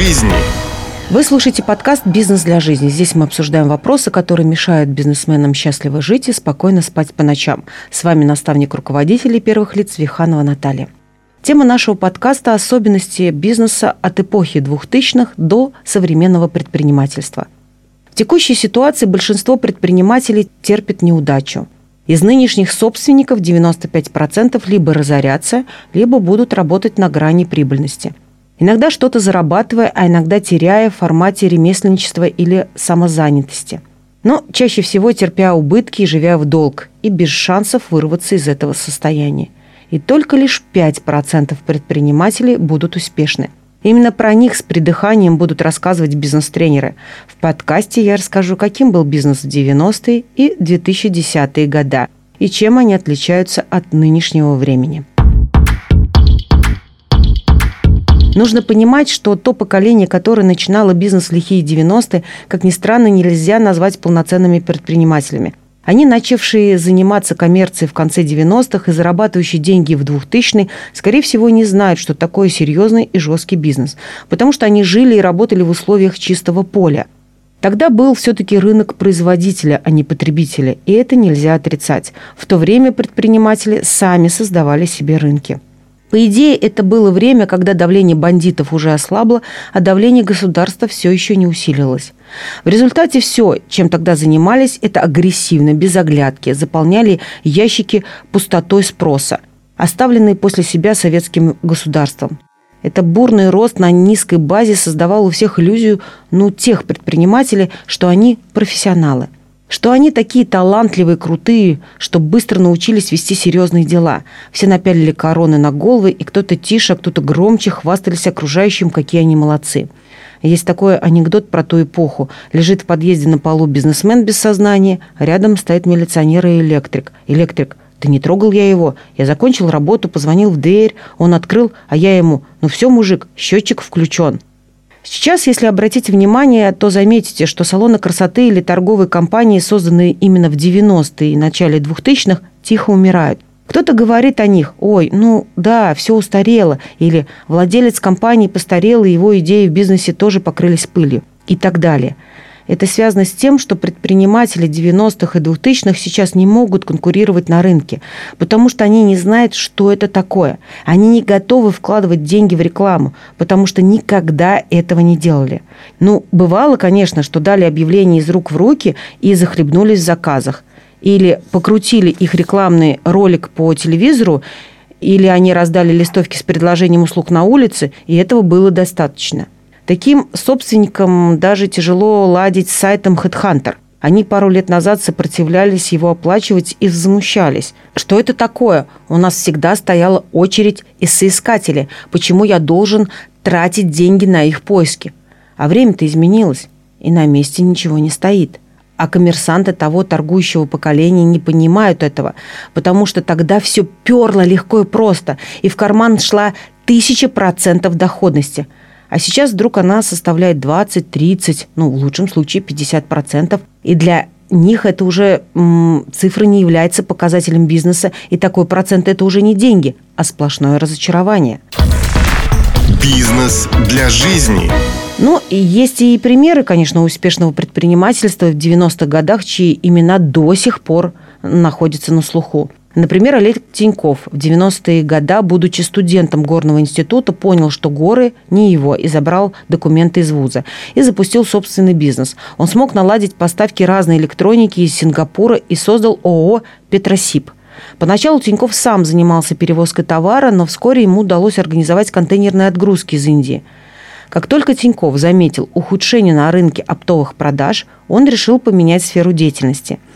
жизни. Вы слушаете подкаст «Бизнес для жизни». Здесь мы обсуждаем вопросы, которые мешают бизнесменам счастливо жить и спокойно спать по ночам. С вами наставник руководителей первых лиц Виханова Наталья. Тема нашего подкаста – особенности бизнеса от эпохи 2000-х до современного предпринимательства. В текущей ситуации большинство предпринимателей терпит неудачу. Из нынешних собственников 95% либо разорятся, либо будут работать на грани прибыльности. Иногда что-то зарабатывая, а иногда теряя в формате ремесленничества или самозанятости. Но чаще всего терпя убытки и живя в долг, и без шансов вырваться из этого состояния и только лишь 5% предпринимателей будут успешны. Именно про них с придыханием будут рассказывать бизнес-тренеры. В подкасте я расскажу, каким был бизнес в 90-е и 2010-е года и чем они отличаются от нынешнего времени. Нужно понимать, что то поколение, которое начинало бизнес в лихие 90-е, как ни странно, нельзя назвать полноценными предпринимателями. Они, начавшие заниматься коммерцией в конце 90-х и зарабатывающие деньги в 2000-е, скорее всего, не знают, что такое серьезный и жесткий бизнес, потому что они жили и работали в условиях чистого поля. Тогда был все-таки рынок производителя, а не потребителя, и это нельзя отрицать. В то время предприниматели сами создавали себе рынки. По идее, это было время, когда давление бандитов уже ослабло, а давление государства все еще не усилилось. В результате все, чем тогда занимались, это агрессивно, без оглядки, заполняли ящики пустотой спроса, оставленные после себя советским государством. Это бурный рост на низкой базе создавал у всех иллюзию, ну, тех предпринимателей, что они профессионалы – что они такие талантливые, крутые, что быстро научились вести серьезные дела. Все напялили короны на головы, и кто-то тише, а кто-то громче хвастались окружающим, какие они молодцы. Есть такой анекдот про ту эпоху. Лежит в подъезде на полу бизнесмен без сознания, рядом стоит милиционер и электрик. Электрик. Да не трогал я его. Я закончил работу, позвонил в дверь, он открыл, а я ему, ну все, мужик, счетчик включен. Сейчас, если обратить внимание, то заметите, что салоны красоты или торговые компании, созданные именно в 90-е и начале 2000-х, тихо умирают. Кто-то говорит о них, ой, ну да, все устарело, или владелец компании постарел, и его идеи в бизнесе тоже покрылись пылью, и так далее – это связано с тем, что предприниматели 90-х и 2000-х сейчас не могут конкурировать на рынке, потому что они не знают, что это такое. Они не готовы вкладывать деньги в рекламу, потому что никогда этого не делали. Ну, бывало, конечно, что дали объявление из рук в руки и захлебнулись в заказах. Или покрутили их рекламный ролик по телевизору, или они раздали листовки с предложением услуг на улице, и этого было достаточно – Таким собственникам даже тяжело ладить с сайтом HeadHunter. Они пару лет назад сопротивлялись его оплачивать и возмущались. Что это такое? У нас всегда стояла очередь из соискателей. Почему я должен тратить деньги на их поиски? А время-то изменилось, и на месте ничего не стоит. А коммерсанты того торгующего поколения не понимают этого, потому что тогда все перло легко и просто, и в карман шла тысяча процентов доходности – а сейчас вдруг она составляет 20, 30, ну, в лучшем случае 50%. И для них это уже м, цифра не является показателем бизнеса, и такой процент это уже не деньги, а сплошное разочарование. Бизнес для жизни. Ну, есть и примеры, конечно, успешного предпринимательства в 90-х годах, чьи имена до сих пор находятся на слуху. Например, Олег Тиньков в 90-е годы, будучи студентом горного института, понял, что горы не его, и забрал документы из вуза. И запустил собственный бизнес. Он смог наладить поставки разной электроники из Сингапура и создал ООО «Петросип». Поначалу Тиньков сам занимался перевозкой товара, но вскоре ему удалось организовать контейнерные отгрузки из Индии. Как только Тиньков заметил ухудшение на рынке оптовых продаж, он решил поменять сферу деятельности –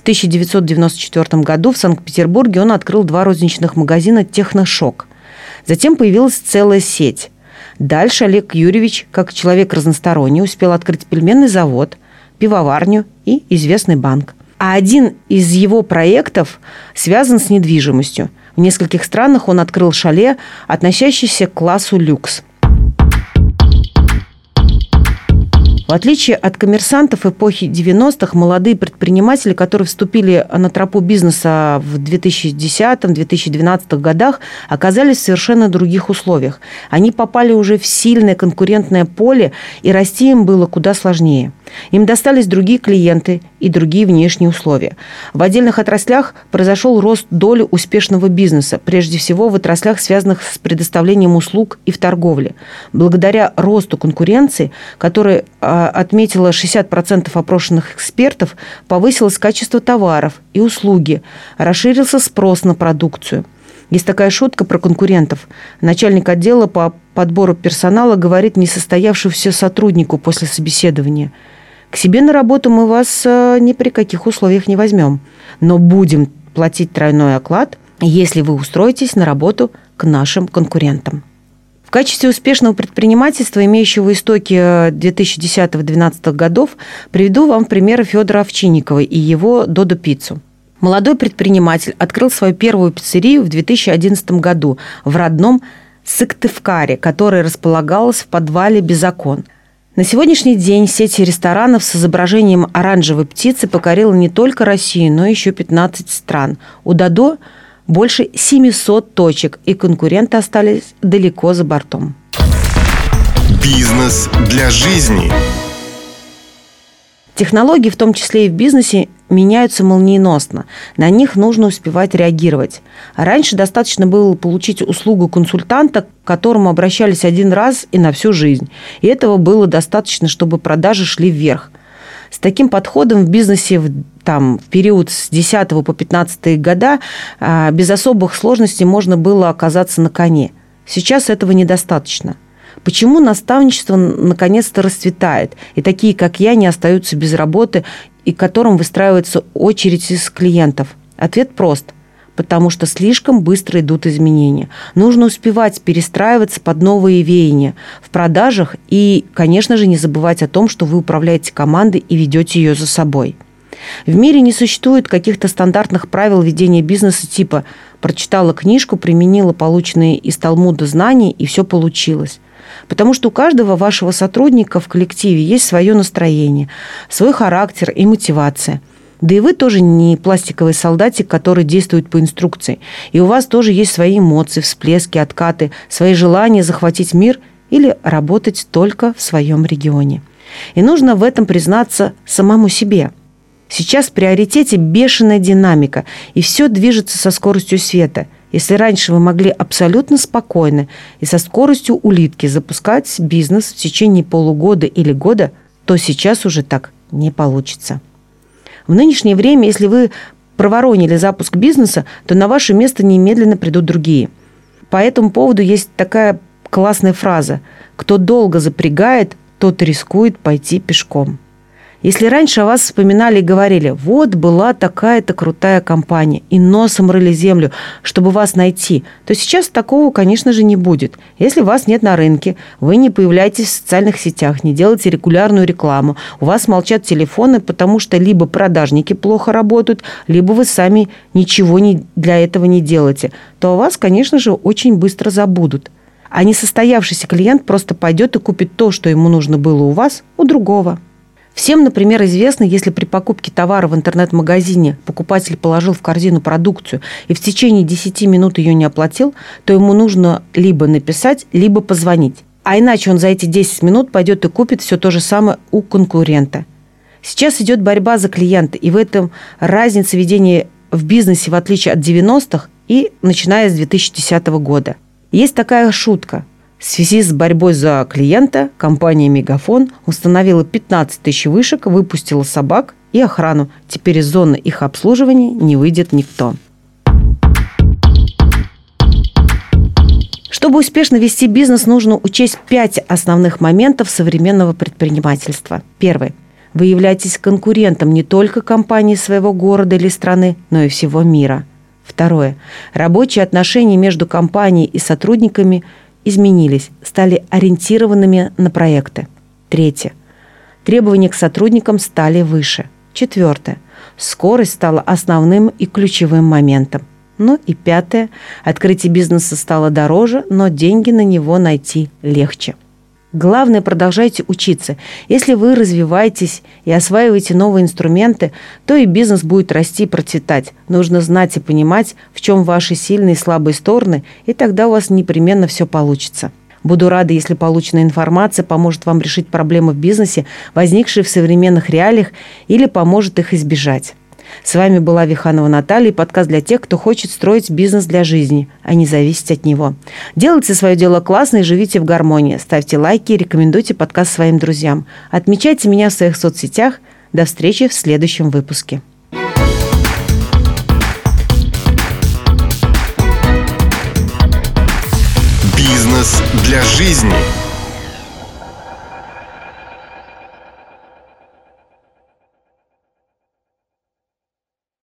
в 1994 году в Санкт-Петербурге он открыл два розничных магазина «Техношок». Затем появилась целая сеть. Дальше Олег Юрьевич, как человек разносторонний, успел открыть пельменный завод, пивоварню и известный банк. А один из его проектов связан с недвижимостью. В нескольких странах он открыл шале, относящийся к классу люкс – В отличие от коммерсантов эпохи 90-х, молодые предприниматели, которые вступили на тропу бизнеса в 2010-2012 годах, оказались в совершенно других условиях. Они попали уже в сильное конкурентное поле, и расти им было куда сложнее. Им достались другие клиенты и другие внешние условия. В отдельных отраслях произошел рост доли успешного бизнеса, прежде всего в отраслях, связанных с предоставлением услуг и в торговле. Благодаря росту конкуренции, который а, отметила 60% опрошенных экспертов, повысилось качество товаров и услуги, расширился спрос на продукцию. Есть такая шутка про конкурентов. Начальник отдела по подбору персонала говорит несостоявшемуся сотруднику после собеседования – к себе на работу мы вас э, ни при каких условиях не возьмем, но будем платить тройной оклад, если вы устроитесь на работу к нашим конкурентам. В качестве успешного предпринимательства, имеющего истоки 2010-2012 э, годов, приведу вам примеры Федора Овчинникова и его «Додо Пиццу». Молодой предприниматель открыл свою первую пиццерию в 2011 году в родном Сыктывкаре, которая располагалась в подвале «Безокон». На сегодняшний день сеть ресторанов с изображением оранжевой птицы покорила не только Россию, но еще 15 стран. У Дадо больше 700 точек, и конкуренты остались далеко за бортом. Бизнес для жизни. Технологии, в том числе и в бизнесе, меняются молниеносно. На них нужно успевать реагировать. Раньше достаточно было получить услугу консультанта, к которому обращались один раз и на всю жизнь. И этого было достаточно, чтобы продажи шли вверх. С таким подходом в бизнесе в, там, в период с 10 по 15 года а, без особых сложностей можно было оказаться на коне. Сейчас этого недостаточно – Почему наставничество наконец-то расцветает, и такие, как я, не остаются без работы, и к которым выстраивается очередь из клиентов? Ответ прост – потому что слишком быстро идут изменения. Нужно успевать перестраиваться под новые веяния в продажах и, конечно же, не забывать о том, что вы управляете командой и ведете ее за собой. В мире не существует каких-то стандартных правил ведения бизнеса типа «прочитала книжку, применила полученные из Талмуда знания, и все получилось». Потому что у каждого вашего сотрудника в коллективе есть свое настроение, свой характер и мотивация. Да и вы тоже не пластиковый солдатик, который действует по инструкции. И у вас тоже есть свои эмоции, всплески, откаты, свои желания захватить мир или работать только в своем регионе. И нужно в этом признаться самому себе. Сейчас в приоритете бешеная динамика, и все движется со скоростью света – если раньше вы могли абсолютно спокойно и со скоростью улитки запускать бизнес в течение полугода или года, то сейчас уже так не получится. В нынешнее время, если вы проворонили запуск бизнеса, то на ваше место немедленно придут другие. По этому поводу есть такая классная фраза «Кто долго запрягает, тот рискует пойти пешком». Если раньше о вас вспоминали и говорили, вот была такая-то крутая компания, и носом рыли землю, чтобы вас найти, то сейчас такого, конечно же, не будет. Если вас нет на рынке, вы не появляетесь в социальных сетях, не делаете регулярную рекламу, у вас молчат телефоны, потому что либо продажники плохо работают, либо вы сами ничего не, для этого не делаете, то о вас, конечно же, очень быстро забудут. А несостоявшийся клиент просто пойдет и купит то, что ему нужно было у вас, у другого. Всем, например, известно, если при покупке товара в интернет-магазине покупатель положил в корзину продукцию и в течение 10 минут ее не оплатил, то ему нужно либо написать, либо позвонить. А иначе он за эти 10 минут пойдет и купит все то же самое у конкурента. Сейчас идет борьба за клиента, и в этом разница ведения в бизнесе, в отличие от 90-х и начиная с 2010 года. Есть такая шутка. В связи с борьбой за клиента компания «Мегафон» установила 15 тысяч вышек, выпустила собак и охрану. Теперь из зоны их обслуживания не выйдет никто. Чтобы успешно вести бизнес, нужно учесть пять основных моментов современного предпринимательства. Первый. Вы являетесь конкурентом не только компании своего города или страны, но и всего мира. Второе. Рабочие отношения между компанией и сотрудниками изменились, стали ориентированными на проекты. Третье. Требования к сотрудникам стали выше. Четвертое. Скорость стала основным и ключевым моментом. Ну и пятое. Открытие бизнеса стало дороже, но деньги на него найти легче. Главное, продолжайте учиться. Если вы развиваетесь и осваиваете новые инструменты, то и бизнес будет расти и процветать. Нужно знать и понимать, в чем ваши сильные и слабые стороны, и тогда у вас непременно все получится. Буду рада, если полученная информация поможет вам решить проблемы в бизнесе, возникшие в современных реалиях, или поможет их избежать. С вами была Виханова Наталья, подкаст для тех, кто хочет строить бизнес для жизни, а не зависеть от него. Делайте свое дело классно и живите в гармонии. Ставьте лайки и рекомендуйте подкаст своим друзьям. Отмечайте меня в своих соцсетях. До встречи в следующем выпуске. Бизнес для жизни.